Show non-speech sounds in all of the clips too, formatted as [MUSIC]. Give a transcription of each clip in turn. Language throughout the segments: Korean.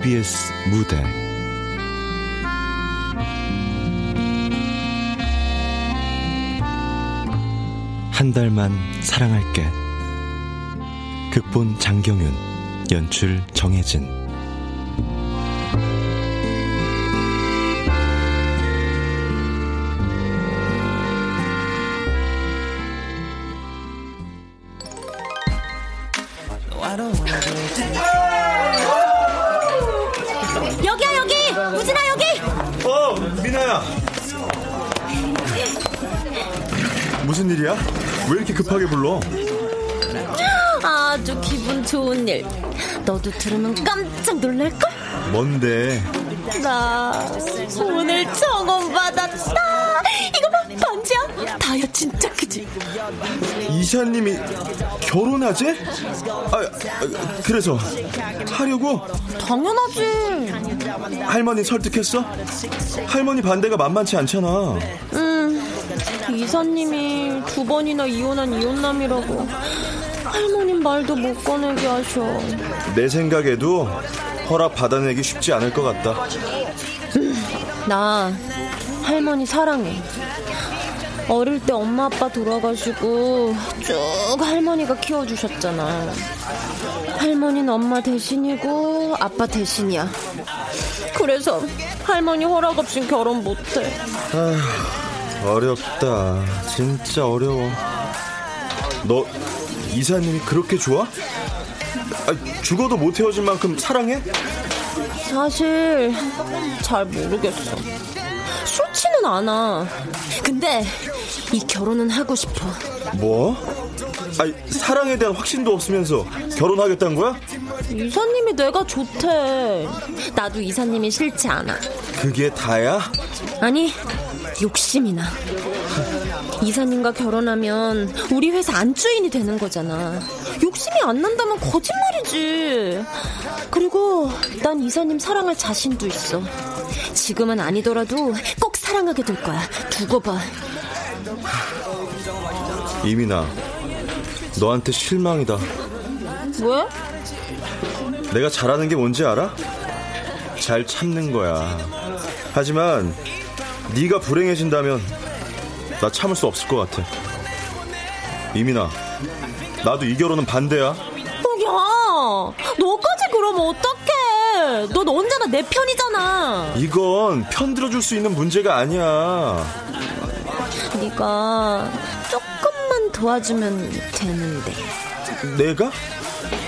KBS 무대. 한 달만 사랑할게. 극본 장경윤 연출 정혜진 무슨 일이야? 왜 이렇게 급하게 불러? 아주 기분 좋은 일. 너도 들으면 깜짝 놀랄걸? 뭔데? 나 오늘 청원 받았다. 이거 봐, 반지야. 다이아 진짜 크지? 이샤님이 결혼하지? 아, 아, 그래서 하려고 당연하지. 할머니 설득했어? 할머니 반대가 만만치 않잖아. 음, 이사님이 두 번이나 이혼한 이혼남이라고 할머님 말도 못 꺼내게 하셔. 내 생각에도 허락 받아내기 쉽지 않을 것 같다. 나 할머니 사랑해. 어릴 때 엄마 아빠 돌아가시고 쭉 할머니가 키워주셨잖아. 할머니는 엄마 대신이고 아빠 대신이야. 그래서 할머니 허락 없인 결혼 못해. 어렵다. 진짜 어려워. 너 이사님이 그렇게 좋아? 아, 죽어도 못 헤어질 만큼 사랑해? 사실 잘 모르겠어. 싫지는 않아. 근데 이 결혼은 하고 싶어. 뭐? 아니, 사랑에 대한 확신도 없으면서 결혼하겠다는 거야? 이사님이 내가 좋대. 나도 이사님이 싫지 않아. 그게 다야? 아니, 욕심이 나. 이사님과 결혼하면 우리 회사 안주인이 되는 거잖아. 욕심이 안 난다면 거짓말이지. 그리고 난 이사님 사랑할 자신도 있어. 지금은 아니더라도 꼭 사랑하게 될 거야. 두고 봐. 이민아, 너한테 실망이다. 왜? 내가 잘하는 게 뭔지 알아? 잘 참는 거야. 하지만 네가 불행해진다면 나 참을 수 없을 것 같아. 이민아, 나도 이 결혼은 반대야. 어, 야, 너까지 그러면 어떡해? 넌 언제나 내 편이잖아. 이건 편 들어줄 수 있는 문제가 아니야. 네가 조금만 도와주면 되는데. 내가?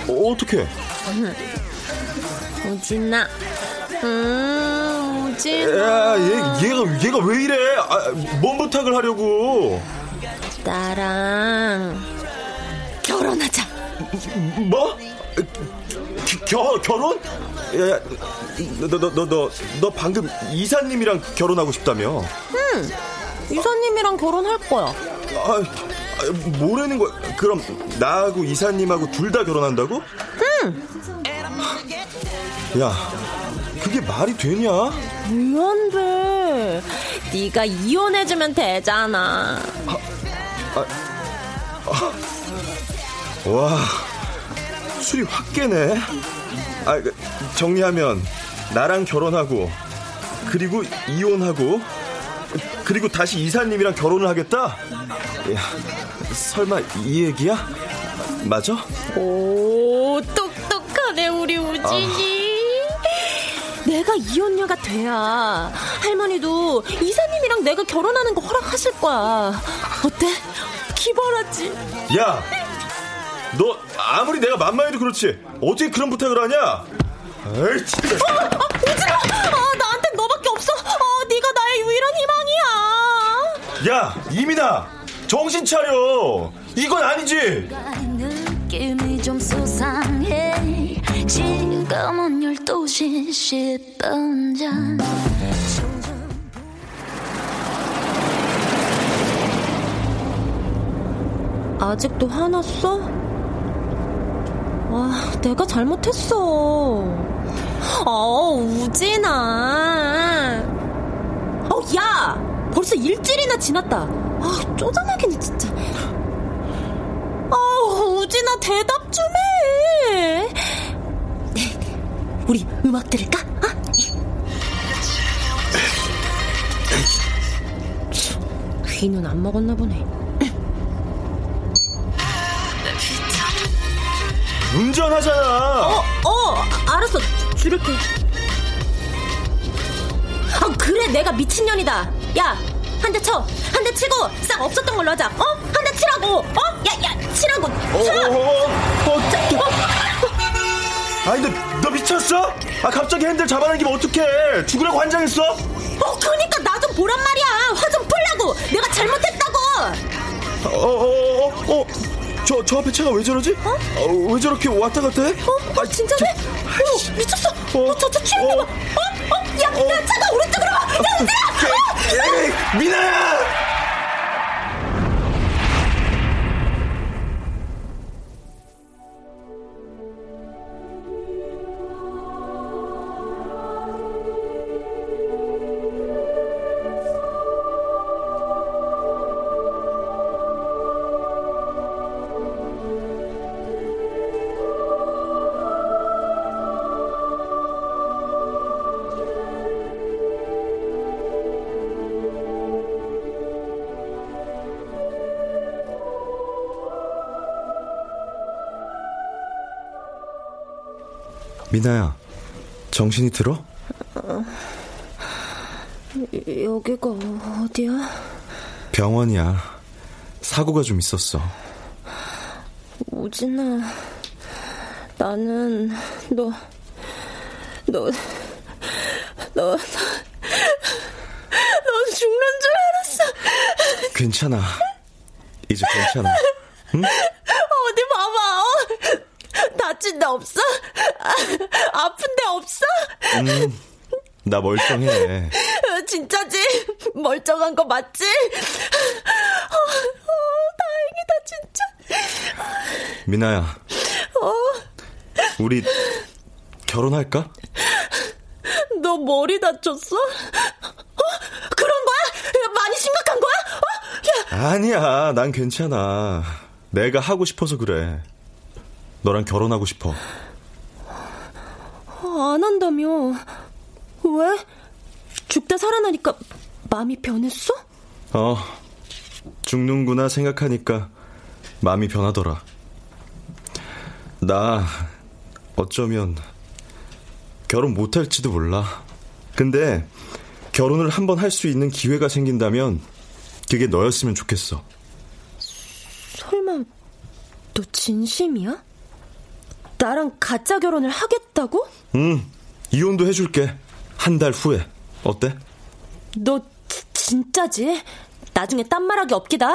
어, 어떻게? 우진아. [LAUGHS] 음, 우 진아. 야, 얘, 얘가 얘가 왜 이래? 아, 뭔 부탁을 하려고? 나랑 결혼하자. 뭐? 겨, 결혼? 야, 야, 너, 너, 너, 너, 너 방금 이사님이랑 결혼하고 싶다며? 이사님이랑 결혼할 거야. 아, 아, 뭐라는 거야? 그럼 나하고 이사님하고 둘 다 결혼한다고? 응. 야, 그게 말이 되냐? 미안해. 네가 이혼해주면 되잖아. 와, 술이 확 깨네. 아, 그, 정리하면 나랑 결혼하고 그리고 이혼하고 그리고 다시 이사님이랑 결혼을 하겠다. 야, 설마 이 얘기야? 맞아? 오, 똑똑하네, 우리 우진이. 내가 이혼녀가 돼야 할머니도 이사님이랑 내가 결혼하는 거 허락하실 거야. 어때? 기발하지? 야, 너 아무리 내가 만만해도 그렇지 어떻게 그런 부탁을 하냐? 에이, 진짜. 우진아! 아, 나한테 너밖에 없어. 어, 네가 나의 유일한 희망이야. 야, 이민아, 정신 차려. 이건 아니지. 지금은 12시 10분 전 아직도 화났어? 아, 내가 잘못했어. 어, 우진아. 어, 야! 벌써 일주일이나 지났다. 아, 쪼잔하긴 진짜. 아, 우진아, 대답 좀 해. 우리 음악 들을까? 어? 귀는 안 먹었나 보네. 운전하잖아. 어, 어, 알았어. 줄을게. 아, 그래, 내가 미친년이다. 야, 한 대 쳐. 한 대 치고 싹 없었던 걸로 하자. 어? 한 대 치라고. 어? 야, 야, 치라고. 어, 쳐. 어, 어, 어, 자, 어? 아니, 너, 너 미쳤어? 아, 갑자기 핸들 잡아당기면 어떡해. 죽으라고 환장했어? 어, 그러니까 나 좀 보란 말이야. 화 좀 풀라고. 내가 잘못했다고. 어, 어, 어, 어. 저, 저 앞에 차가 왜 저러지? 어? 왜 저렇게 왔다 갔다 해? 어? 어, 진짜네? 어, 미쳤어. 어, 저, 저 취했나 봐. 어? 어? 야, 야, 차가 오른쪽으로 와. 야, 우진아. 어? 미나야! 미나야, 정신이 들어? 여기가 어디야? 병원이야. 사고가 좀 있었어. 우진아, 나는 너, 너, 너, 너 죽는 줄 알았어. 괜찮아. 이제 괜찮아. 어디 봐봐. 어? 다친 데 없어? 아, 아픈 데 없어? 음, 나 멀쩡해. [LAUGHS] 진짜지? 멀쩡한 거 맞지? 어, [LAUGHS] 어, 다행이다, 진짜. 미나야. 어? 우리 결혼할까? 너 머리 다쳤어? 어? 그런 거야? 많이 심각한 거야? 어? 야, 아니야, 난 괜찮아. 내가 하고 싶어서 그래. 너랑 결혼하고 싶어. 안 한다며. 왜? 죽다 살아나니까 마음이 변했어? 어, 죽는구나 생각하니까 마음이 변하더라. 나 어쩌면 결혼 못할지도 몰라. 근데 결혼을 한 번 할 수 있는 기회가 생긴다면 그게 너였으면 좋겠어. 설마 너 진심이야? 나랑 가짜 결혼을 하겠다고? 응, 이혼도 해줄게. 한 달 후에. 어때? 너 지- 진짜지? 나중에 딴 말하기 없기다.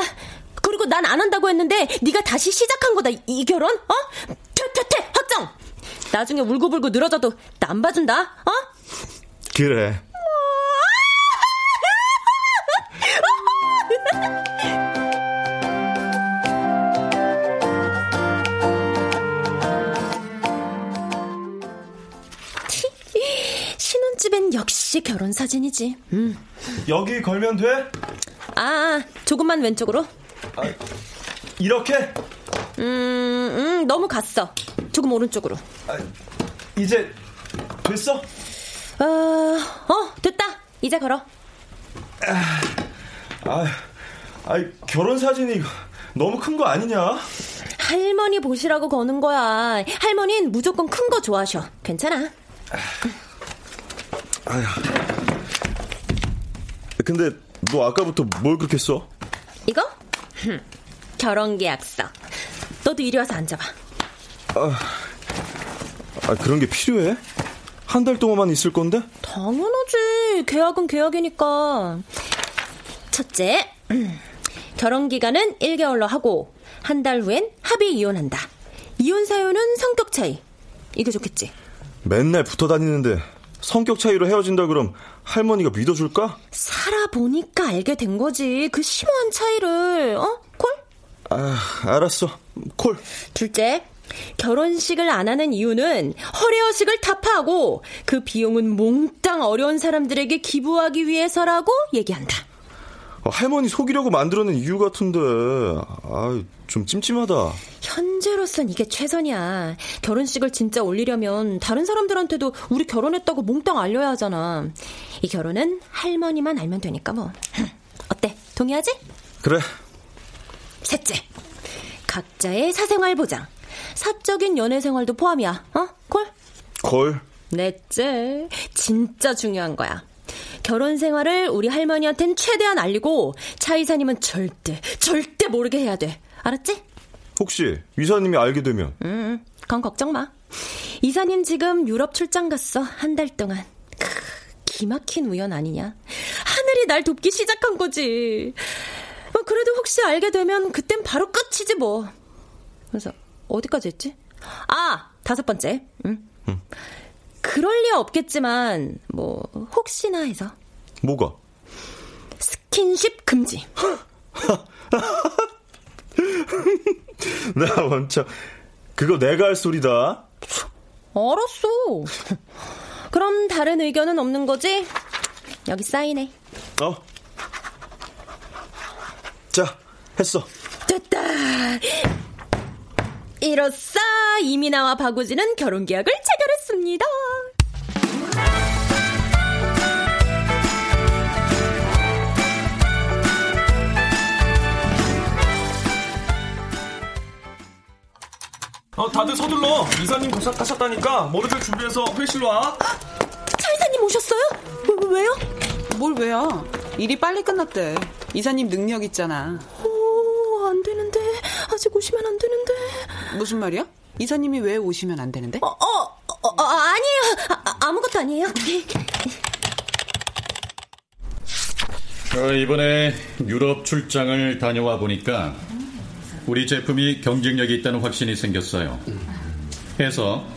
그리고 난 안 한다고 했는데 네가 다시 시작한 거다 이, 이 결혼? 어? 퇴퇴퇴 확정. 나중에 울고불고 늘어져도 나 안 봐준다. 어? 그래. [LAUGHS] 신혼집엔 역시 결혼 사진이지. 음. 여기 걸면 돼? 아, 조금만 왼쪽으로. 이렇게? 음, 음, 너무 갔어. 조금 오른쪽으로. 이제 됐어? 어, 어, 됐다. 이제 걸어. 아, 아, 결혼 사진이 너무 큰 거 아니냐? 할머니 보시라고 거는 거야. 할머니는 무조건 큰 거 좋아하셔. 괜찮아. 근데 너 아까부터 뭘 그렇게 써? 이거? 흠, 결혼 계약서. 너도 이리 와서 앉아봐. 아, 그런 게 필요해? 한 달 동안만 있을 건데? 당연하지. 계약은 계약이니까. 첫째, 음, [CLEARS THROAT] 결혼 기간은 1개월로 하고 한 달 후엔 합의 이혼한다. 이혼 사유는 성격 차이. 이게 좋겠지? 맨날 붙어 다니는데 성격 차이로 헤어진다 그럼 할머니가 믿어줄까? 살아보니까 알게 된 거지. 그 심오한 차이를, 어? 콜? 아, 알았어. 콜. 둘째, 결혼식을 안 하는 이유는 허례허식을 타파하고 그 비용은 몽땅 어려운 사람들에게 기부하기 위해서라고 얘기한다. 아, 할머니 속이려고 만들어낸 이유 같은데. 아, 좀 찜찜하다. 현재로선 이게 최선이야. 결혼식을 진짜 올리려면 다른 사람들한테도 우리 결혼했다고 몽땅 알려야 하잖아. 이 결혼은 할머니만 알면 되니까 뭐. [LAUGHS] 어때? 동의하지? 그래. 셋째, 각자의 사생활 보장. 사적인 연애 생활도 포함이야. 어? 콜? 콜. 넷째, 진짜 중요한 거야. 결혼 생활을 우리 할머니한텐 최대한 알리고 차 이사님은 절대, 절대 모르게 해야 돼. 알았지? 혹시 이사님이 알게 되면 음, 그건 걱정 마. 이사님 지금 유럽 출장 갔어. 한 달 동안. 크, 기막힌 우연 아니냐? 하늘이 날 돕기 시작한 거지. 뭐 그래도 혹시 알게 되면 그땐 바로 끝이지 뭐. 그래서 어디까지 했지? 아, 다섯 번째. 응. 그럴 리 없겠지만 뭐 혹시나 해서 뭐가? 스킨십 금지. [LAUGHS] 나 원참 그거 내가 할 소리다. 알았어. 그럼 다른 의견은 없는 거지? 여기 사인해. 어. 자, 했어. 됐다. 이로써 이민아와 박우진은 결혼 계약을 체결했습니다. 어, 다들 서둘러. 이사님 도착 하셨다니까 모두들 준비해서 회실로 와. 차 이사님 오셨어요? 왜, 왜요? 뭘 왜요? 일이 빨리 끝났대. 이사님 능력 있잖아. 오, 안 되는데. 아직 오시면 안 되는데. 무슨 말이야? 이사님이 왜 오시면 안 되는데? 어, 어, 어, 어 아니에요. 아, 아무것도 아니에요. 어, 이번에 유럽 출장을 다녀와 보니까 우리 제품이 경쟁력이 있다는 확신이 생겼어요. 해서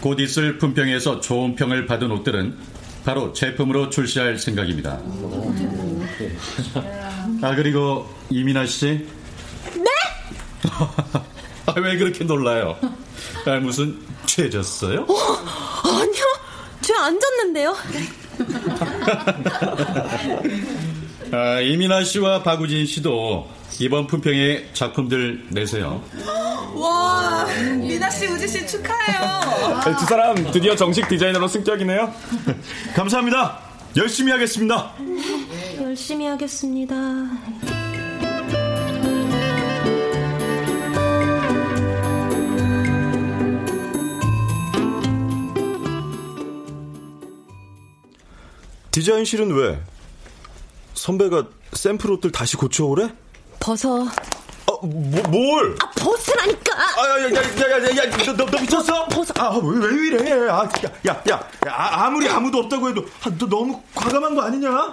곧 있을 품평에서 좋은 평을 받은 옷들은 바로 제품으로 출시할 생각입니다. 아 그리고 이민아 씨. 네? [LAUGHS] 아, 왜 그렇게 놀라요? 아, 무슨 죄 졌어요? 어, 아니요. 죄 안 졌는데요. [LAUGHS] 아, 이민아 씨와 박우진 씨도 이번 품평에 작품들 내세요. [GASPS] 와, 미나 씨, 우지 씨 축하해요. [LAUGHS] 두 사람 드디어 정식 디자이너로 승격이네요. 감사합니다. 열심히 하겠습니다. 열심히 하겠습니다. 디자인실은 왜? 선배가 샘플 옷들 다시 고쳐오래? 벗어. 어, 뭐, 뭘? 아, 벗으라니까! 아, 야, 야, 야, 야, 야, 야, 너, 너, 너 미쳤어? 벗어. 아, 왜, 왜 이래? 아, 야, 야, 야, 야 아, 아무리 아무도 없다고 해도, 아, 너 너무 과감한 거 아니냐? 아,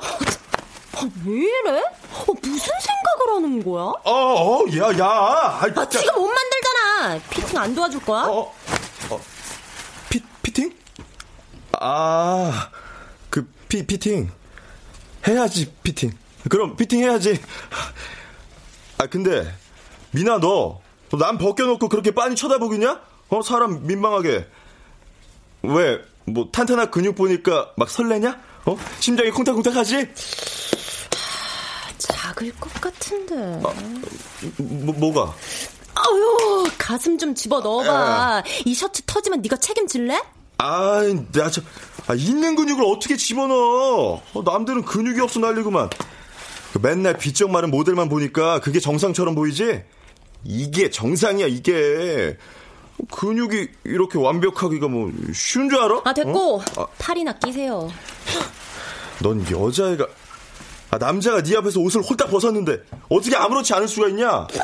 왜 이래? 어, 무슨 생각을 하는 거야? 어, 어, 야, 야. 아, 아, 지금 못 만들잖아. 피팅 안 도와줄 거야? 어, 어, 피, 피팅? 아, 그, 피, 피팅. 해야지, 피팅. 그럼, 피팅 해야지. 아, 근데, 미나, 너, 남 벗겨놓고 그렇게 빤히 쳐다보겠냐? 어, 사람 민망하게. 왜, 뭐, 탄탄한 근육 보니까 막 설레냐? 어? 심장이 콩닥콩닥 하지? 작을 것 같은데. 뭐, 뭐가? 아유, 가슴 좀 집어 넣어봐. 이 셔츠 터지면 네가 책임질래? 아, 내가 참, 아, 있는 근육을 어떻게 집어넣어? 어, 남들은 근육이 없어 난리구만. 그 맨날 비쩍 마른 모델만 보니까 그게 정상처럼 보이지? 이게 정상이야, 이게. 근육이 이렇게 완벽하기가 뭐, 쉬운 줄 알아? 아, 됐고. 어? 아, 팔이나 끼세요. 넌 여자애가, 아, 남자가 네 앞에서 옷을 홀딱 벗었는데, 어떻게 아무렇지 않을 수가 있냐? [LAUGHS]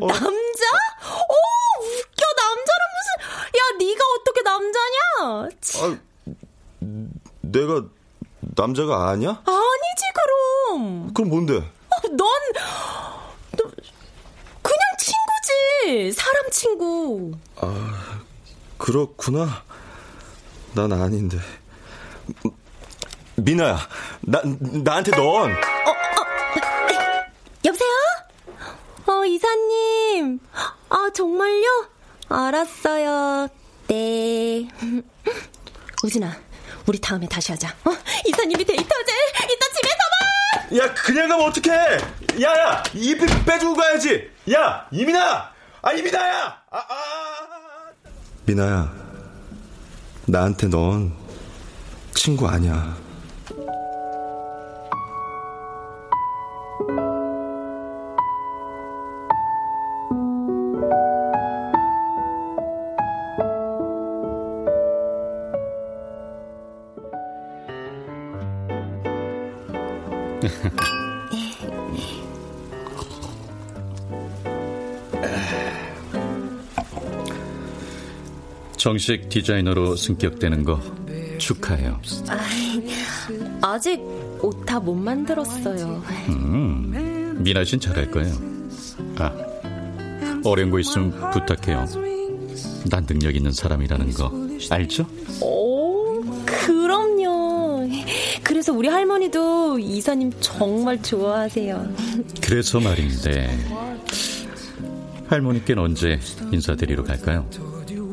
어? 남자? 오, 웃겨. 남자는 무슨. 야, 네가 어떻게 남자냐? 아, 내가 남자가 아니야? 아니지, 그럼. 그럼 뭔데? 어, 넌, 너, 그냥 친구지. 사람 친구. 아, 그렇구나. 난 아닌데. 미나야, 나, 나한테 넌. 어, 어, 여보세요? 어, 이사님. 아, 정말요? 알았어요. 네. [LAUGHS] 우진아, 우리 다음에 다시 하자. 어? 이사님이 데이터제. 이따 집에서 봐! 야, 그냥 가면 어떡해! 야, 야! 잎 빼주고 가야지! 야! 이민아! 아, 이민아야! 아, 아! 미나야, 나한테 넌 친구 아니야. 정식 디자이너로 승격되는 거 축하해요. 아, 직 옷 다 못 만들었어요. 음, 미나 신 잘할 거예요. 아, 어려운 거 있으면 부탁해요. 난 능력 있는 사람이라는 거 알죠? 오, 그럼요. 그래서 우리 할머니도 이사님 정말 좋아하세요. 그래서 말인데 할머니께는 언제 인사드리러 갈까요?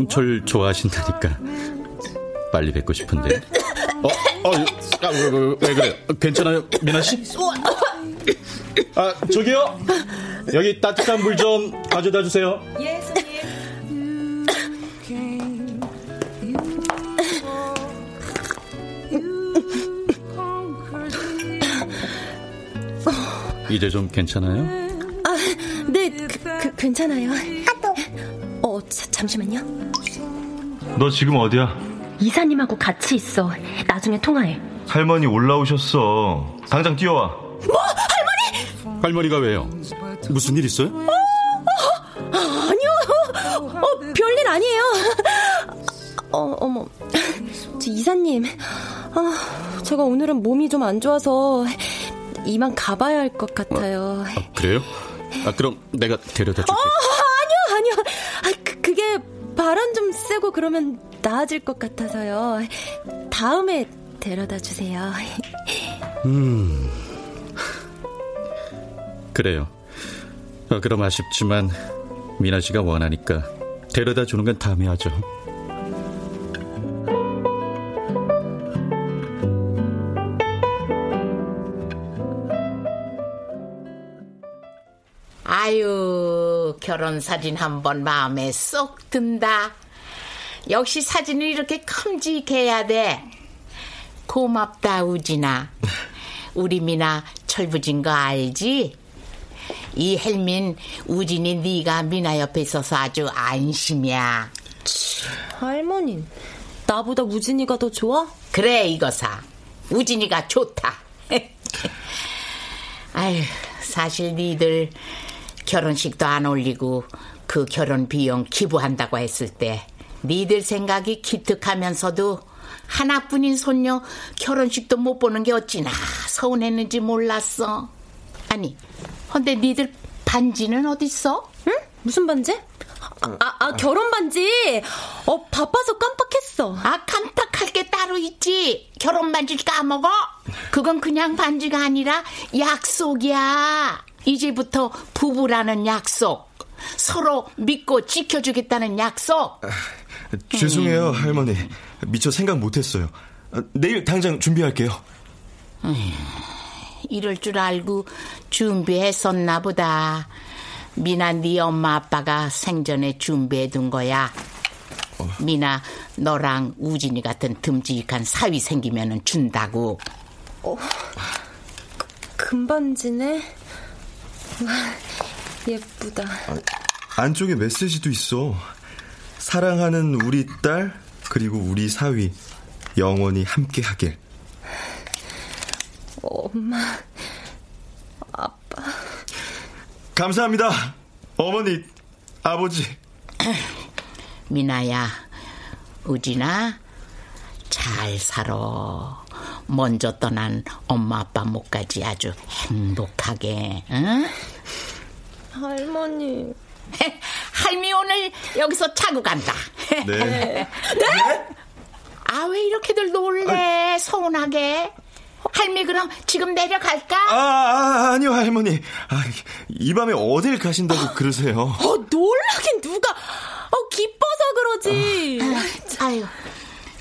절 좋아하신다니까 빨리 뵙고 싶은데. 어, 어, 아, 왜, 왜, 왜 그래? 괜찮아요, 미나 씨? 아, 저기요. 여기 따뜻한 물 좀 가져다 주세요. 예, 손님. 이제 좀 괜찮아요? 아, 네, 그, 그, 괜찮아요. 어, 자, 잠시만요. 너 지금 어디야? 이사님하고 같이 있어. 나중에 통화해. 할머니 올라오셨어. 당장 뛰어와. 뭐? 할머니? 할머니가 왜요? 무슨 일 있어요? 어, 어, 아니요. 어, 별일 아니에요. 어, 어머. 저 이사님. 어, 제가 오늘은 몸이 좀 안 좋아서 이만 가봐야 할 것 같아요. 아, 그래요? 아, 그럼 내가 데려다 줄게. 쐬고 그러면 나아질 것 같아서요. 다음에 데려다 주세요. 음. 그래요. 아, 그럼 아쉽지만 미나 씨가 원하니까 데려다 주는 건 다음에 하죠. 아유, 결혼 사진 한번 마음에 쏙 든다. 역시 사진을 이렇게 큼직해야 돼. 고맙다, 우진아. 우리 미나 철부진 거 알지? 이 헬민 우진이 네가 미나 옆에 있어서 아주 안심이야. 할머니, 나보다 우진이가 더 좋아? 그래, 이거사. 우진이가 좋다. [LAUGHS] 아유, 사실 니들 결혼식도 안 올리고 그 결혼 비용 기부한다고 했을 때 니들 생각이 기특하면서도 하나뿐인 손녀 결혼식도 못 보는 게 어찌나 서운했는지 몰랐어. 아니, 근데 니들 반지는 어딨어? 응? 무슨 반지? 아, 아, 아, 결혼 반지. 어, 바빠서 깜빡했어. 아, 깜빡할 게 따로 있지. 결혼 반지를 까먹어? 그건 그냥 반지가 아니라 약속이야. 이제부터 부부라는 약속. 서로 믿고 지켜주겠다는 약속. 아, 죄송해요, 음. 할머니. 미처 생각 못했어요. 내일 당장 준비할게요. 이럴 줄 알고 준비했었나 보다. 미나 네 엄마 아빠가 생전에 준비해둔 거야. 어. 미나 너랑 우진이 같은 듬직한 사위 생기면 준다고. 어, 금반지네. 와, 예쁘다. 아, 안쪽에 메시지도 있어. 사랑하는 우리 딸 그리고 우리 사위 영원히 함께하길. 엄마, 아빠. 감사합니다. 어머니, 아버지. [CLEARS THROAT] 미나야, 우진아, 잘 살아. 먼저 떠난 엄마 아빠 목까지 아주 행복하게 응? 할머니 [LAUGHS] 할미 오늘 여기서 자고 간다 [LAUGHS] 네. 네? 아왜 이렇게들 놀래 서운하게 할미 그럼 지금 내려갈까? 아, 아 아니요 할머니. 아, 이 밤에 어딜 가신다고 그러세요? 어 놀라긴 누가? 어 기뻐서 그러지. 아, 아유.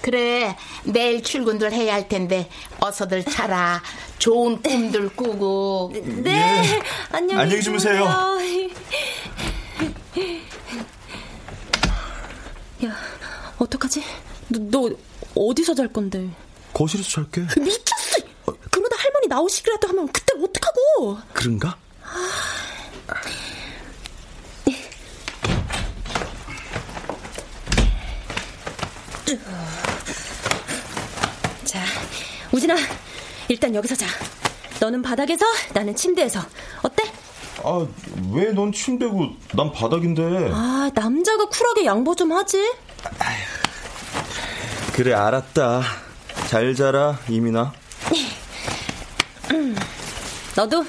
그래 내일 출근들 해야 할 텐데 어서들 자라 좋은 꿈들 꾸고 네, 네. 안녕히, 안녕히 주무세요 야 어떡하지 너, 너 어디서 잘 건데 거실에서 잘게 미쳤어 그러다 할머니 나오시기라도 하면 그때 어떡하고 그런가? 자, 우진아, 일단 여기서 자. 너는 바닥에서, 나는 침대에서. 어때? 아, 왜 넌 침대고 난 바닥인데? 아, 남자가 쿨하게 양보 좀 하지. 그래, 알았다. 잘 자라, 이민아. 음, 너도.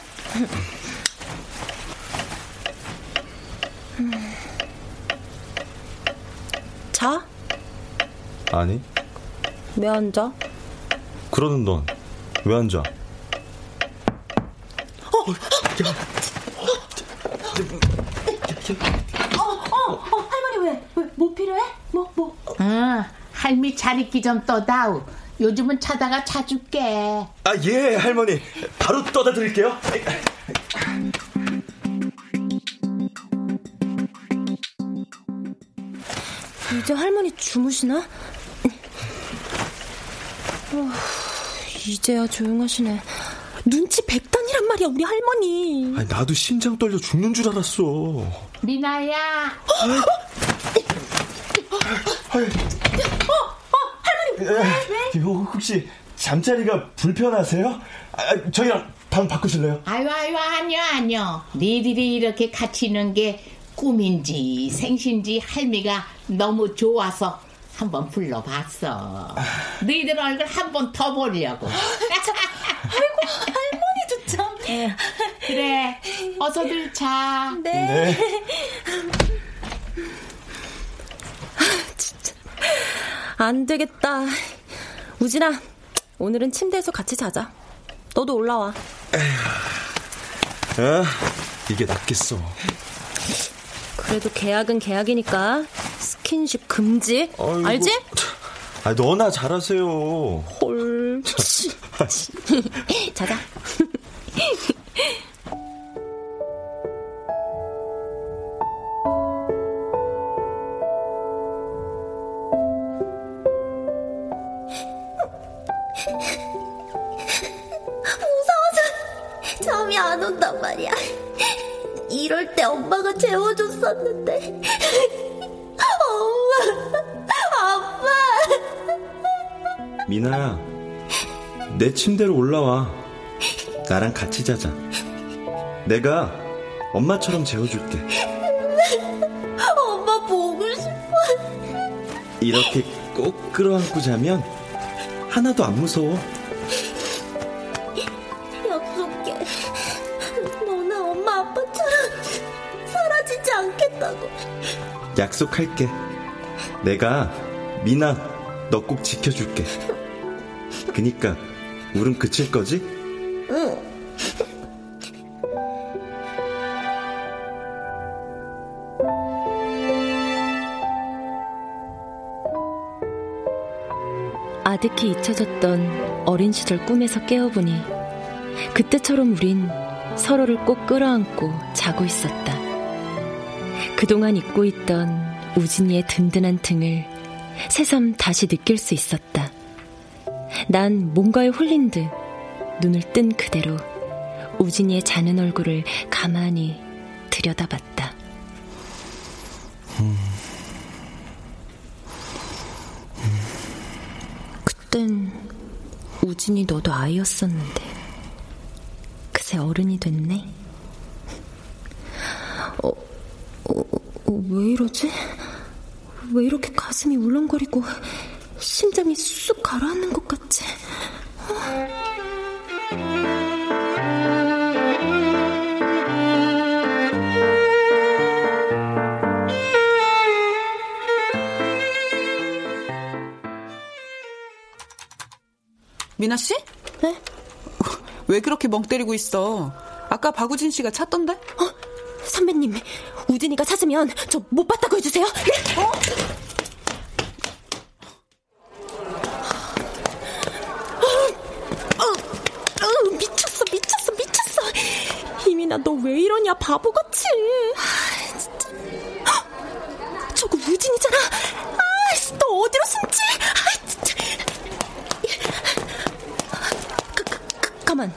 자? 아니. 왜 앉아? 그러는 넌 왜 앉아? 어, 어, 어, 어, 할머니 왜? 왜? 뭐 필요해? 뭐, 뭐? 응, 할미 잘 있기 좀 떠다우. 요즘은 자다가 자줄게. 아, 예, 할머니. 바로 떠다 드릴게요. 이제 할머니 주무시나? 어, 이제야 조용하시네. 눈치 백단이란 말이야, 우리 할머니. 아니, 나도 심장 떨려 죽는 줄 알았어. 미나야. 어, 어, 할머니, 왜? 왜? 혹시 잠자리가 불편하세요? 아, 저희랑 방 바꾸실래요? 아유, 아유, 아니요, 아니요. 니들이 이렇게 같이 있는 게 꿈인지 생신지 할미가 너무 좋아서 한번 불러봤어. 너희들 얼굴 한 번 더 보려고. [LAUGHS] 아이고, 할머니도 참. 그래, 어서들 자. 네. 네. [LAUGHS] 진짜. 안 되겠다. 우진아, 오늘은 침대에서 같이 자자. 너도 올라와. 에휴, 아, 이게 낫겠어. 그래도 계약은 계약이니까 스킨십 금지. 아이고, 알지? 아, 너나 잘하세요. 헐. [LAUGHS] [LAUGHS] 자자. [LAUGHS] 무서워서 잠이 안 온단 말이야. 이럴 때 엄마가 재워줬었는데. 엄마, 아빠. 미나야, 내 침대로 올라와. 나랑 같이 자자. 내가 엄마처럼 재워줄게. 엄마 보고 싶어. 이렇게 꼭 끌어안고 자면 하나도 안 무서워. 약속해. 너나 엄마 아빠처럼 사라지지 않겠다고. 약속할게. 내가 미나 너 꼭 지켜줄게. 그니까 울음 그칠 거지? 어린 시절 꿈에서 깨어보니 그때처럼 우린 서로를 꼭 끌어안고 자고 있었다. 그동안 잊고 있던 우진이의 든든한 등을 새삼 다시 느낄 수 있었다. 난 뭔가에 홀린 듯 눈을 뜬 그대로 우진이의 자는 얼굴을 가만히 들여다봤다. 우진이 너도 아이였었는데 그새 어른이 됐네. 어, 어, 어, 왜 이러지? 왜 이렇게 가슴이 울렁거리고 심장이 쑥 가라앉는 것 같지? 미나 씨? 네? [LAUGHS] 왜 그렇게 멍 때리고 있어? 아까 박우진 씨가 찾던데? 어? 선배님, 우진이가 찾으면 저 못 봤다고 해주세요. 네? 어? 어, 어, 미쳤어, 미쳤어, 미쳤어. 이민아, 너 왜 이러냐, 바보같이. 아, 진짜. 저거 우진이잖아. 아, 너 어디로 숨지? 아, 진짜. 가, 가, 가, 가만.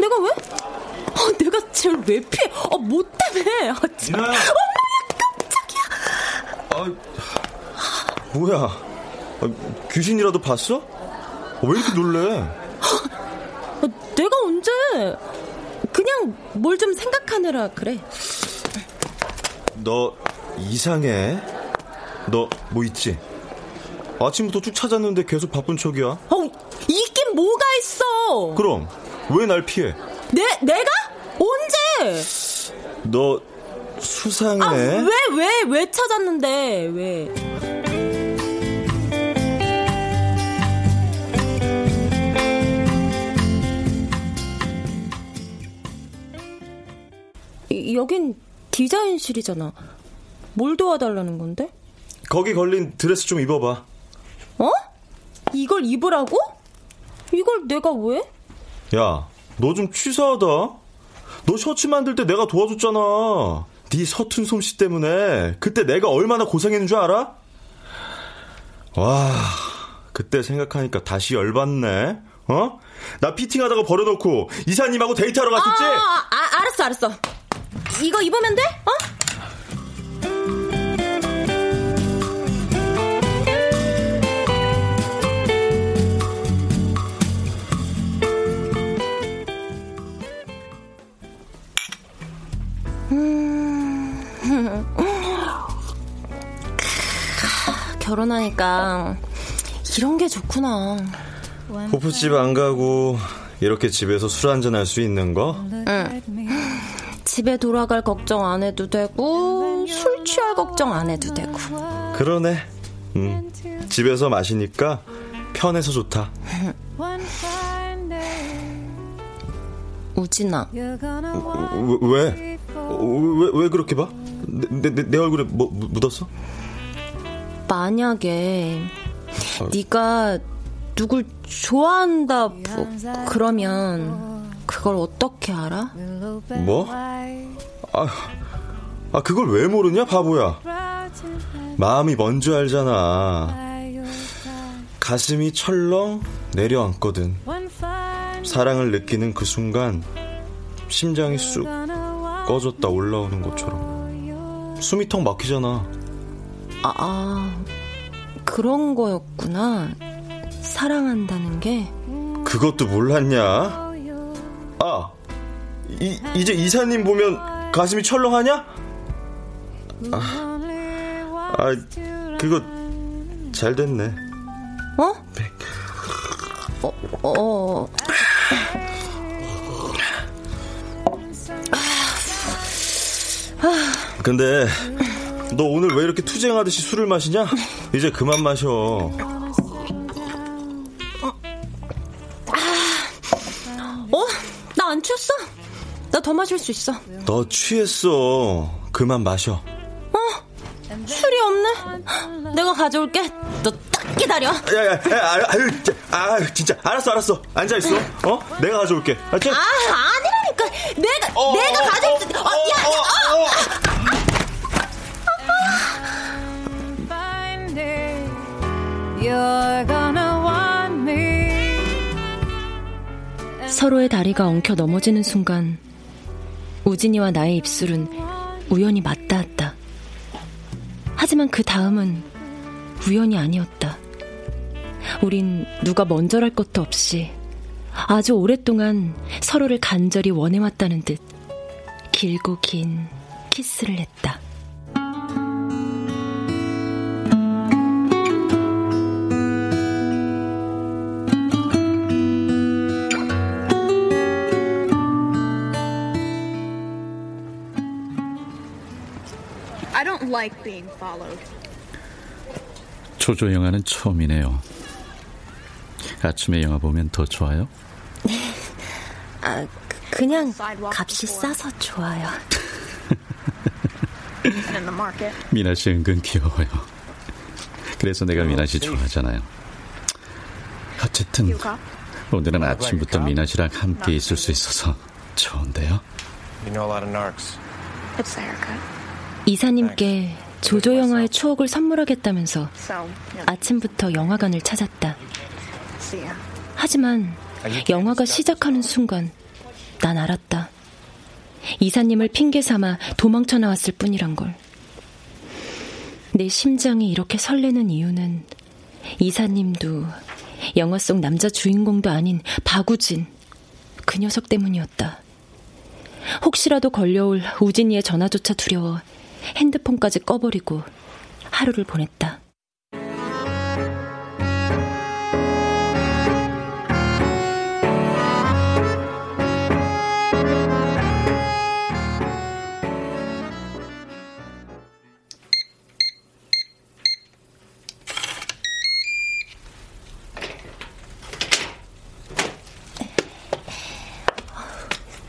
내가 왜? 어, 내가 쟤를 왜 피해? 어, 못 때문에. 아, 참. 미나야. 깜짝이야. 아, 뭐야? 아, 귀신이라도 봤어? 왜 이렇게 놀래? 어, 내가 언제? 그냥 뭘 좀 생각하느라 그래. 너 이상해. 너 뭐 있지? 아침부터 쭉 찾았는데 계속 바쁜 척이야. 어, 있긴 뭐가 있어? 그럼 왜 날 피해? 내 내가? 너 수상해. 아, 왜 왜, 왜 찾았는데 왜? 이, 여긴 디자인실이잖아. 뭘 도와달라는 건데? 거기 걸린 드레스 좀 입어봐. 어? 이걸 입으라고? 이걸 내가 왜? 야, 너 좀 치사하다. 너 셔츠 만들 때 내가 도와줬잖아. 네 서툰 솜씨 때문에 그때 내가 얼마나 고생했는 줄 알아? 와, 그때 생각하니까 다시 열받네. 어? 나 피팅하다가 버려놓고 이사님하고 데이트하러 갔었지? 아, 아, 알았어, 알았어. 이거 입으면 돼? 어? 결혼하니까 이런 게 좋구나. 호프집 안 가고 이렇게 집에서 술 한잔 할 수 있는 거? 응. 집에 돌아갈 걱정 안 해도 되고 술 취할 걱정 안 해도 되고. 그러네. 음, 집에서 마시니까 편해서 좋다. 우진아. 왜, 왜? 왜, 왜 그렇게 봐? 내, 내, 내 얼굴에 뭐 묻었어? 만약에 어. 네가 누굴 좋아한다 뭐, 그러면 그걸 어떻게 알아? 뭐? 아, 아 그걸 왜 모르냐 바보야. 마음이 뭔지 알잖아. 가슴이 철렁 내려앉거든. 사랑을 느끼는 그 순간 심장이 쑥 꺼졌다 올라오는 것처럼 숨이 턱 막히잖아. 아, 아 그런 거였구나. 사랑한다는 게. 그것도 몰랐냐? 아, 이, 이제 이사님 보면 가슴이 철렁하냐? 아, 아 그거 잘 됐네. 어? 어, 어. 근데 너 오늘 왜 이렇게 투쟁하듯이 술을 마시냐? 이제 그만 마셔. 어? 나안 취했어? 나 더 마실 수 있어. 너 취했어. 그만 마셔. 어? 술이 없네. 내가 가져올게. 너 딱 기다려. 야야, 야, 아유, 아, 진짜 알았어, 알았어. 앉아 있어. 어? 내가 가져올게. 알지? 아, 아니라니까. 내가 어, 내가 어, 가져올 수. 어, 어, 야, 야, 어. 서로의 다리가 엉켜 넘어지는 순간 우진이와 나의 입술은 우연히 맞닿았다. 하지만 그 다음은 우연이 아니었다. 우린 누가 먼저랄 것도 없이 아주 오랫동안 서로를 간절히 원해왔다는 듯 길고 긴 키스를 했다. Like being followed. 조조 영화는 처음이네요. 아침에 영화 보면 더 좋아요? 아, 그냥 값이 싸서 좋아요. 미나 씨 은근 귀여워요. 그래서 내가 미나 씨 좋아하잖아요. 어쨌든 오늘은 아침부터 미나 씨랑 함께 있을 수 있어서 좋은데요. 이사님께 조조 영화의 추억을 선물하겠다면서 아침부터 영화관을 찾았다. 하지만 영화가 시작하는 순간 난 알았다. 이사님을 핑계 삼아 도망쳐 나왔을 뿐이란 걸. 내 심장이 이렇게 설레는 이유는 이사님도 영화 속 남자 주인공도 아닌 박우진 그 녀석 때문이었다. 혹시라도 걸려올 우진이의 전화조차 두려워 핸드폰까지 꺼버리고 하루를 보냈다.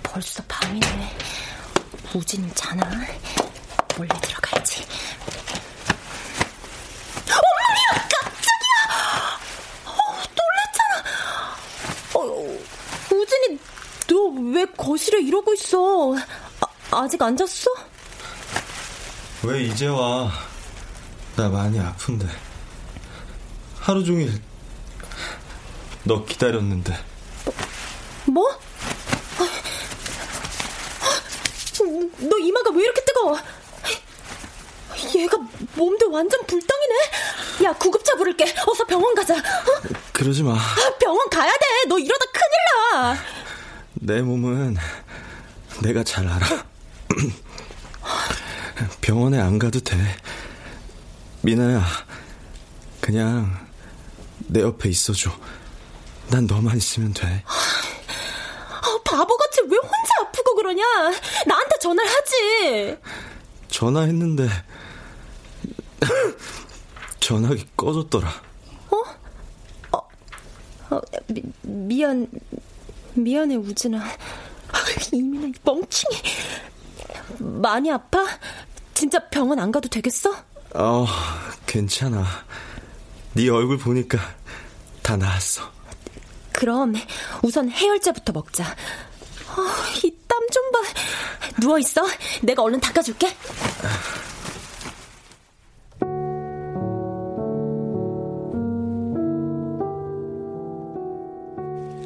벌써 밤이네. 우진은 자나? 몰래 들어가야지. 엄마야! 깜짝이야! 어, 놀랬잖아! 어, 우진이, 너 왜 거실에 이러고 있어? 아, 아직 안 잤어? 왜 이제 와? 나 많이 아픈데. 하루 종일 너 기다렸는데. 뭐? 너 이마가 왜 이렇게 뜨거워? 얘가 몸도 완전 불덩이네. 야 구급차 부를게. 어서 병원 가자. 어? 그러지 마. 병원 가야 돼. 너 이러다 큰일 나. 내 몸은 내가 잘 알아. 병원에 안 가도 돼. 미나야, 그냥 내 옆에 있어줘. 난 너만 있으면 돼. 아, 바보같이 왜 혼자 아프고 그러냐? 나한테 전화를 하지. 전화했는데 전화기 꺼졌더라. 어? 어, 어 미, 미안, 미안해 우진아. 이민아 멍충이. 많이 아파? 진짜 병원 안 가도 되겠어? 어, 괜찮아. 네 얼굴 보니까 다 나았어. 그럼 우선 해열제부터 먹자. 어, 이땀 좀 봐. 누워 있어. 내가 얼른 닦아줄게.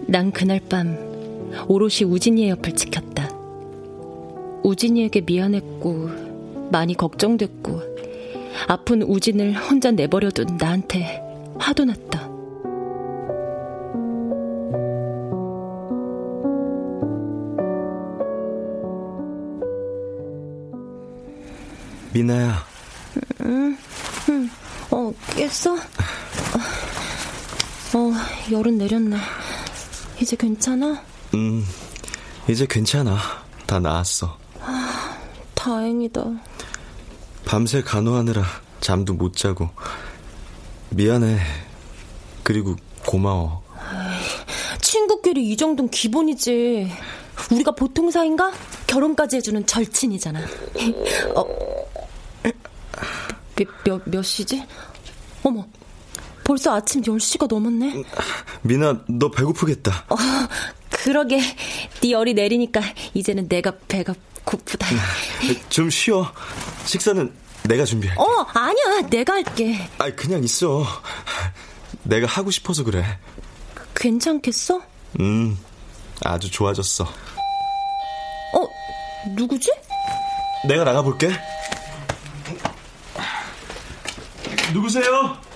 난 그날 밤 오롯이 우진이의 옆을 지켰다. 우진이에게 미안했고 많이 걱정됐고 아픈 우진을 혼자 내버려둔 나한테 화도 났다. 미나야. 응, 응. 어, 깼어? 어, 열은 내렸네. 이제 괜찮아? 음, 이제 괜찮아. 다 나았어. 아, 다행이다. 밤새 간호하느라 잠도 못 자고. 미안해. 그리고 고마워. 친구끼리 이 정도는 기본이지. 우리가 보통 사이인가? 결혼까지 해주는 절친이잖아. [LAUGHS] 어, 몇, 몇, 몇 시지? 어머, 벌써 아침 10시가 넘었네? 미나, 너 배고프겠다. 어, 그러게. 네 열이 내리니까 이제는 내가 배가 고프다. 좀 쉬어. 식사는 내가 준비할게. 어, 아니야. 내가 할게. 아니, 그냥 있어. 내가 하고 싶어서 그래. 괜찮겠어? 음, 아주 좋아졌어. 어, 누구지? 내가 나가볼게. 누구세요?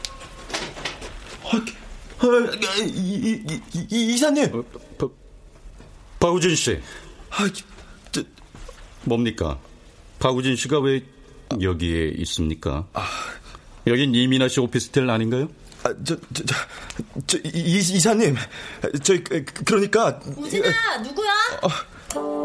아, 아, 이, 이, 이, 이사님. 어, 바, 박우진 씨. 아, 저, 뭡니까? 박우진 씨가 왜 여기에 있습니까? 아, 여긴 이민아 씨 오피스텔 아닌가요? 아, 저, 저, 저, 저 이, 이사님. 저, 그러니까. 우진아, 누구야? 어.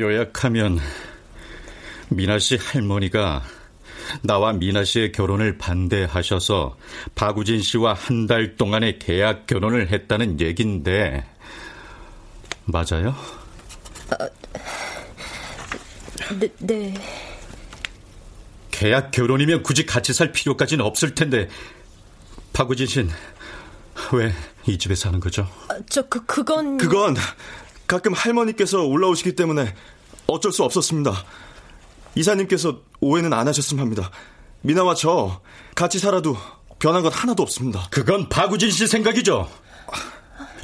요약하면 미나 씨 할머니가 나와 미나 씨의 결혼을 반대하셔서 박우진 씨와 한 달 동안의 계약 결혼을 했다는 얘긴데 맞아요? 어, 네, 네. 계약 결혼이면 굳이 같이 살 필요까지는 없을 텐데 박우진 씨는 왜 이 집에 사는 거죠? 아, 저그 그건 그건 가끔 할머니께서 올라오시기 때문에 어쩔 수 없었습니다. 이사님께서 오해는 안 하셨으면 합니다. 미나와 저 같이 살아도 변한 건 하나도 없습니다. 그건 박우진 씨 생각이죠.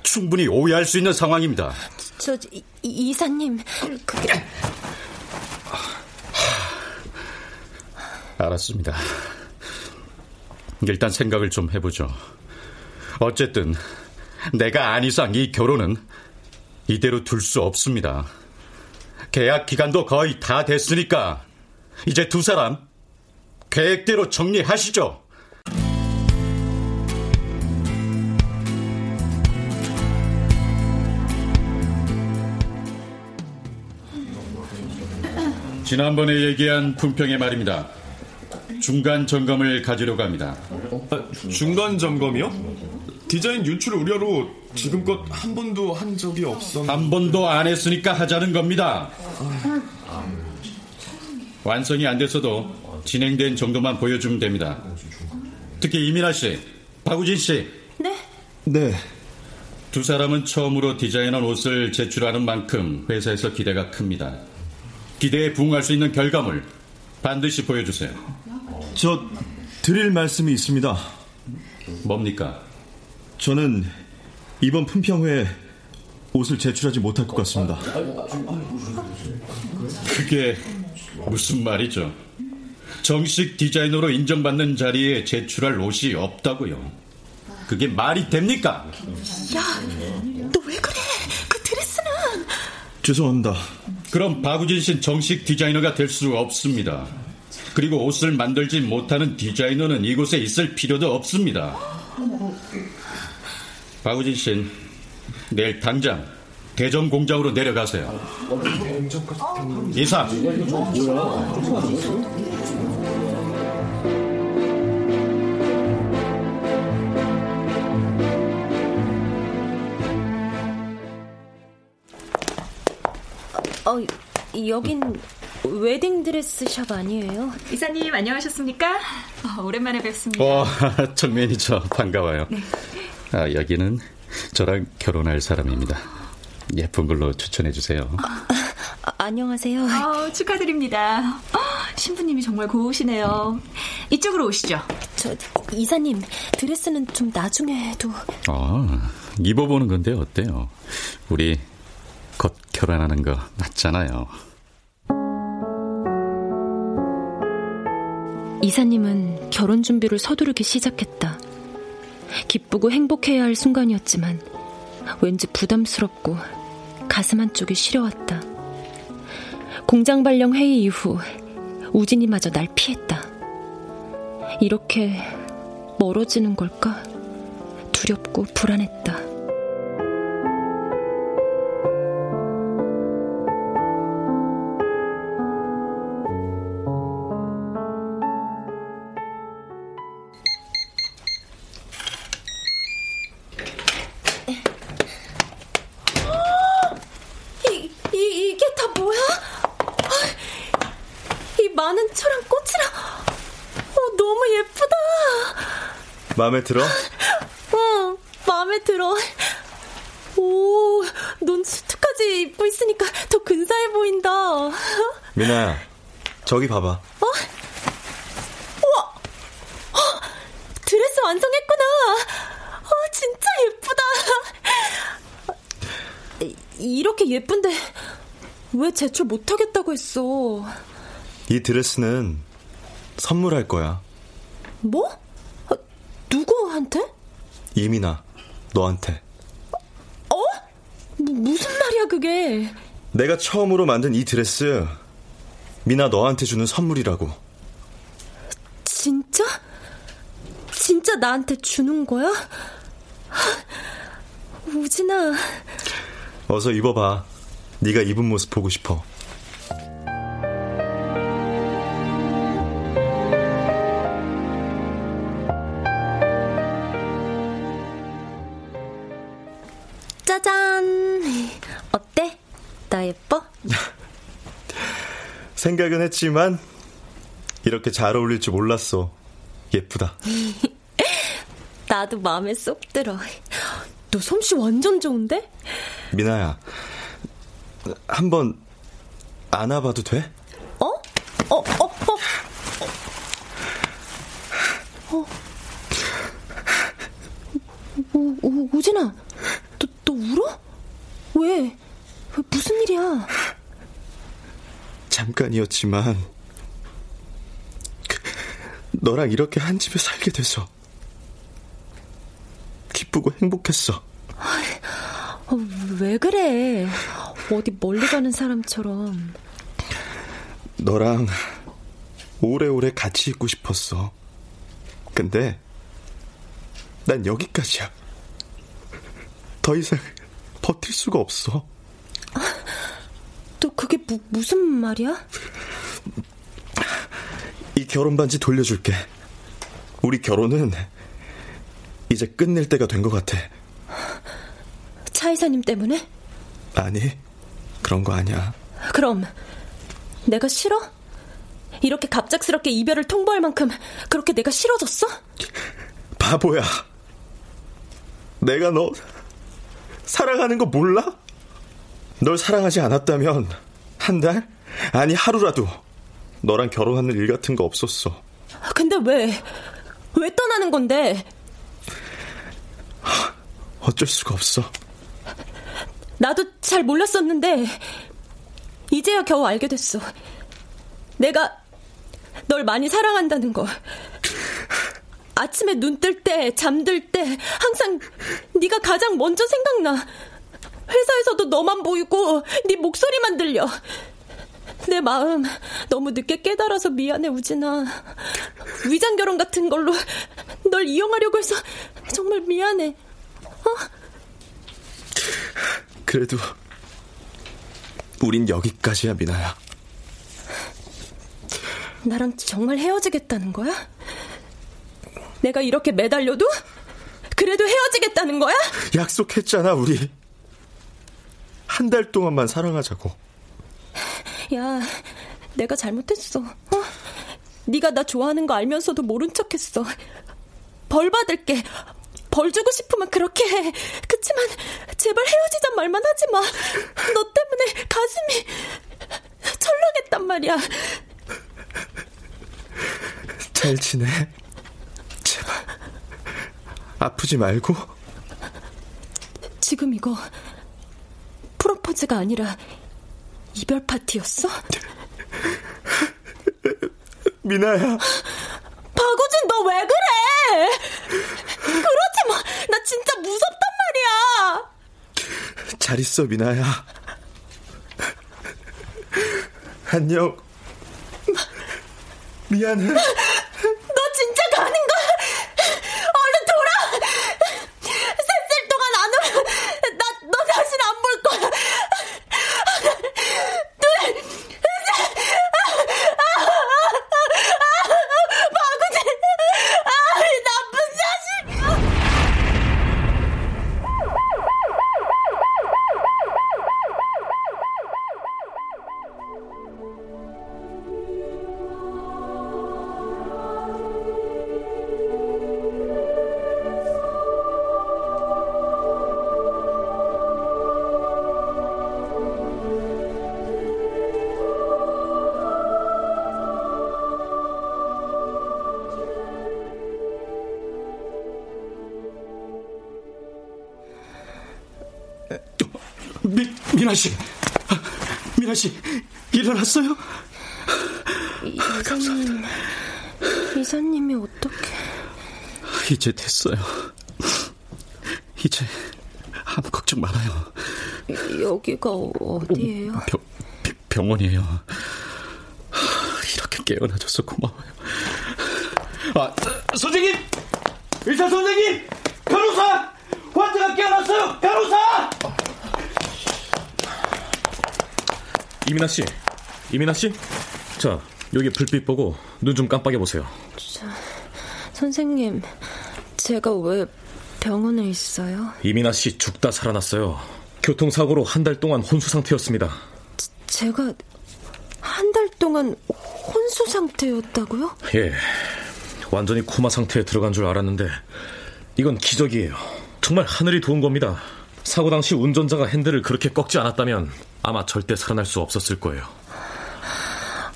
충분히 오해할 수 있는 상황입니다. 저 이, 이사님 그게 알았습니다. 일단 생각을 좀 해보죠. 어쨌든 내가 안 이상 이 결혼은 이대로 둘 수 없습니다. 계약 기간도 거의 다 됐으니까 이제 두 사람 계획대로 정리하시죠. 지난번에 얘기한 품평의 말입니다. 중간 점검을 가지려고 합니다. 아, 중간 점검이요? 디자인 유출 우려로 지금껏 한 번도 한 적이 없었... 한 번도 안 했으니까 하자는 겁니다. 완성이 안 됐어도 진행된 정도만 보여주면 됩니다. 특히 이민아 씨, 박우진 씨. 네? 네. 두 사람은 처음으로 디자인한 옷을 제출하는 만큼 회사에서 기대가 큽니다. 기대에 부응할 수 있는 결과물 반드시 보여주세요. 저 드릴 말씀이 있습니다. 뭡니까? 저는 이번 품평회에 옷을 제출하지 못할 것 같습니다. 그게 무슨 말이죠? 정식 디자이너로 인정받는 자리에 제출할 옷이 없다고요. 그게 말이 됩니까? 야, 너 왜 그래? 그 드레스는 죄송합니다. 그럼 박우진 씨는 정식 디자이너가 될 수 없습니다. 그리고 옷을 만들지 못하는 디자이너는 이곳에 있을 필요도 없습니다. 박우진 씨는 내일 당장 대전 공장으로 내려가세요. 이상. 어, 여긴 웨딩드레스 샵 아니에요? 이사님 안녕하셨습니까? 어, 오랜만에 뵙습니다. 와, [LAUGHS] 전 매니저 반가워요. 네. 아, 여기는 저랑 결혼할 사람입니다. 예쁜 걸로 추천해 주세요. 아, 아, 안녕하세요. 어, 축하드립니다. 어, 신부님이 정말 고우시네요. 이쪽으로 오시죠. 저 이사님 드레스는 좀 나중에 해도. 아, 입어보는 건데 어때요? 우리 곧 결혼하는 거 맞잖아요. 이사님은 결혼 준비를 서두르기 시작했다. 기쁘고 행복해야 할 순간이었지만 왠지 부담스럽고 가슴 한쪽이 시려왔다. 공장 발령 회의 이후 우진이마저 날 피했다. 이렇게 멀어지는 걸까? 두렵고 불안했다. 마음에 들어? 응, 마음에 들어. 오, 넌 수트까지 입고 있으니까 더 근사해 보인다. 미나야, 저기 봐봐. 어? 우와! 어, 드레스 완성했구나. 어, 진짜 예쁘다. 이렇게 예쁜데 왜 제출 못하겠다고 했어? 이 드레스는 선물할 거야. 뭐? 누구한테? 이민아, 너한테. 어? 뭐, 무슨 말이야, 그게? 내가 처음으로 만든 이 드레스, 미나 너한테 주는 선물이라고. 진짜? 진짜 나한테 주는 거야? 우진아. 어서 입어봐. 네가 입은 모습 보고 싶어. 생각은 했지만 이렇게 잘 어울릴 줄 몰랐어. 예쁘다. [LAUGHS] 나도 마음에 쏙 들어. 너 솜씨 완전 좋은데? 미나야, 한번 안아봐도 돼? 어? 어, 어, 어. 어. 우, 우, 우진아, 너, 너 울어? 왜? 왜 무슨 일이야? 잠깐이었지만 그, 너랑 이렇게 한 집에 살게 돼서 기쁘고 행복했어. 어, 왜 그래? 어디 멀리 가는 사람처럼. 너랑 오래오래 같이 있고 싶었어. 근데 난 여기까지야. 더 이상 버틸 수가 없어. 또 그게 무, 무슨 말이야? 이 결혼 반지 돌려줄게. 우리 결혼은 이제 끝낼 때가 된 것 같아. 차 이사님 때문에? 아니, 그런 거 아니야. 그럼 내가 싫어? 이렇게 갑작스럽게 이별을 통보할 만큼 그렇게 내가 싫어졌어? 바보야. 내가 너 사랑하는 거 몰라? 널 사랑하지 않았다면 한 달? 아니 하루라도 너랑 결혼하는 일 같은 거 없었어. 근데 왜? 왜 떠나는 건데? 어쩔 수가 없어. 나도 잘 몰랐었는데 이제야 겨우 알게 됐어. 내가 널 많이 사랑한다는 거. 아침에 눈 뜰 때, 잠들 때 항상 네가 가장 먼저 생각나. 회사에서도 너만 보이고 네 목소리만 들려. 내 마음 너무 늦게 깨달아서 미안해 우진아. 위장 결혼 같은 걸로 널 이용하려고 해서 정말 미안해. 어? 그래도 우린 여기까지야 미나야. 나랑 정말 헤어지겠다는 거야? 내가 이렇게 매달려도 그래도 헤어지겠다는 거야? 약속했잖아 우리. 한 달 동안만 사랑하자고. 야, 내가 잘못했어. 어? 네가 나 좋아하는 거 알면서도 모른 척했어. 벌 받을게. 벌 주고 싶으면 그렇게 해. 그치만 제발 헤어지자 말만 하지 마. 너 때문에 가슴이 철렁했단 말이야. 잘 지내. 제발. 아프지 말고. 지금 이거 프로포즈가 아니라 이별 파티였어? [LAUGHS] 미나야. 박우진 너 왜 그래? 그러지 마. 나 진짜 무섭단 말이야. 잘 있어 미나야. 안녕. 미안해. 너 진짜 가는 거야? 얼른 돌아. 셋셀 동안 안 오면 나 너 다시는 안 볼 거야. [LAUGHS] 둘, 셋. 미, 미나 씨, 미나 씨 일어났어요? 이사님, 이사님이 어떻게? 이제 됐어요. 이제 아무 걱정 말아요. 여기가 어디예요? 병, 병원이에요. 이렇게 깨어나줘서 고마워요. 아, 선생님! 의사 선생님! 간호사! 환자가 깨어났어요! 간호사! 이민아 씨, 이민아 씨, 자 여기 불빛 보고 눈 좀 깜빡여 보세요. 저, 선생님, 제가 왜 병원에 있어요? 이민아 씨 죽다 살아났어요. 교통사고로 한 달 동안 혼수 상태였습니다. 제가 한한달 동안 혼수 상태였다고요? 예. 완전히 코마 상태에 들어간 줄 알았는데 이건 기적이에요. 정말 하늘이 도운 겁니다. 사고 당시 운전자가 핸들을 그렇게 꺾지 않았다면 아마 절대 살아날 수 없었을 거예요.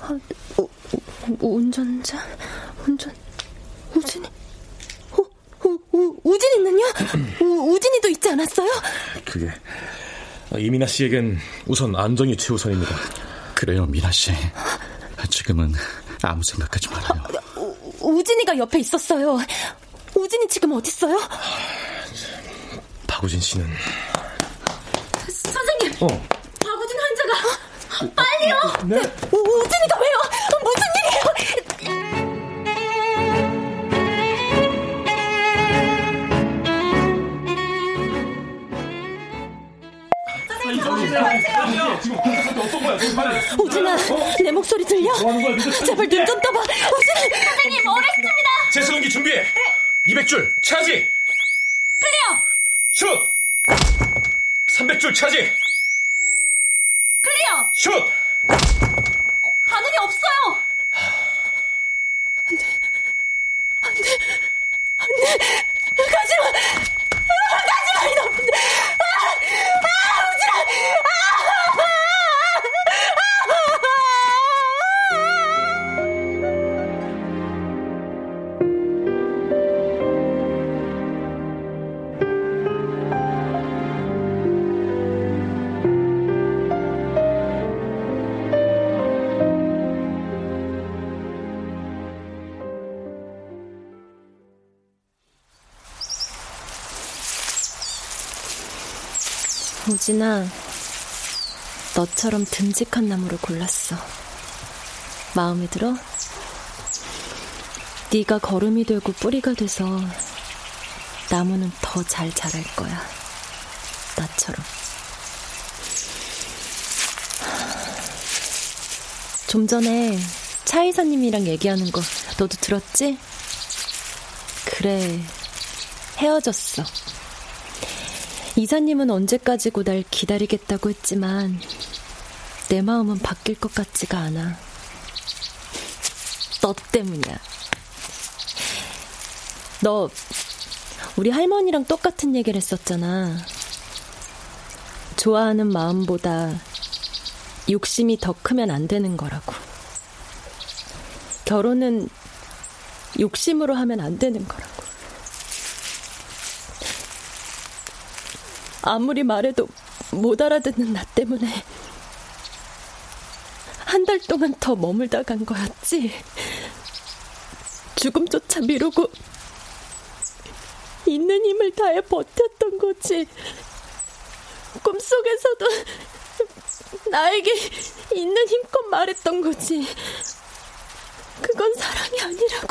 아, 우, 우, 운전자? 운전 우진이? 우, 우, 우, 우진이는요? 우, 우진이도 있지 않았어요? 그게 이민아 씨에겐 우선 안정이 최우선입니다. 그래요, 미나 씨. 지금은 아무 생각하지 말아요. 우, 우진이가 옆에 있었어요. 우진이 지금 어딨어요? 박우진 씨는 선생님. 어. 빨리요. 네. 우, 우진이가 왜요? 무슨 일이에요? 우진아, 내 목소리 들려? 제발 눈 좀 떠봐. 우진아, 선생님, arrest입니다. 제세동기 준비해. 200줄 charge. Clear. Shoot. 300줄 charge. Clear. Shoot. 반응이 없어요. 안 돼. 안 돼. 안 돼. 가지 마. 우진아, 너처럼 듬직한 나무를 골랐어. 마음에 들어? 네가 걸음이 되고 뿌리가 돼서 나무는 더 잘 자랄 거야. 나처럼. 좀 전에 차 이사님이랑 얘기하는 거 너도 들었지? 그래, 헤어졌어. 이사님은 언제까지고 날 기다리겠다고 했지만 내 마음은 바뀔 것 같지가 않아. 너 때문이야. 너 우리 할머니랑 똑같은 얘기를 했었잖아. 좋아하는 마음보다 욕심이 더 크면 안 되는 거라고. 결혼은 욕심으로 하면 안 되는 거라고. 아무리 말해도 못 알아듣는 나 때문에 한 달 동안 더 머물다 간 거였지. 죽음조차 미루고 있는 힘을 다해 버텼던 거지. 꿈속에서도 나에게 있는 힘껏 말했던 거지. 그건 사랑이 아니라고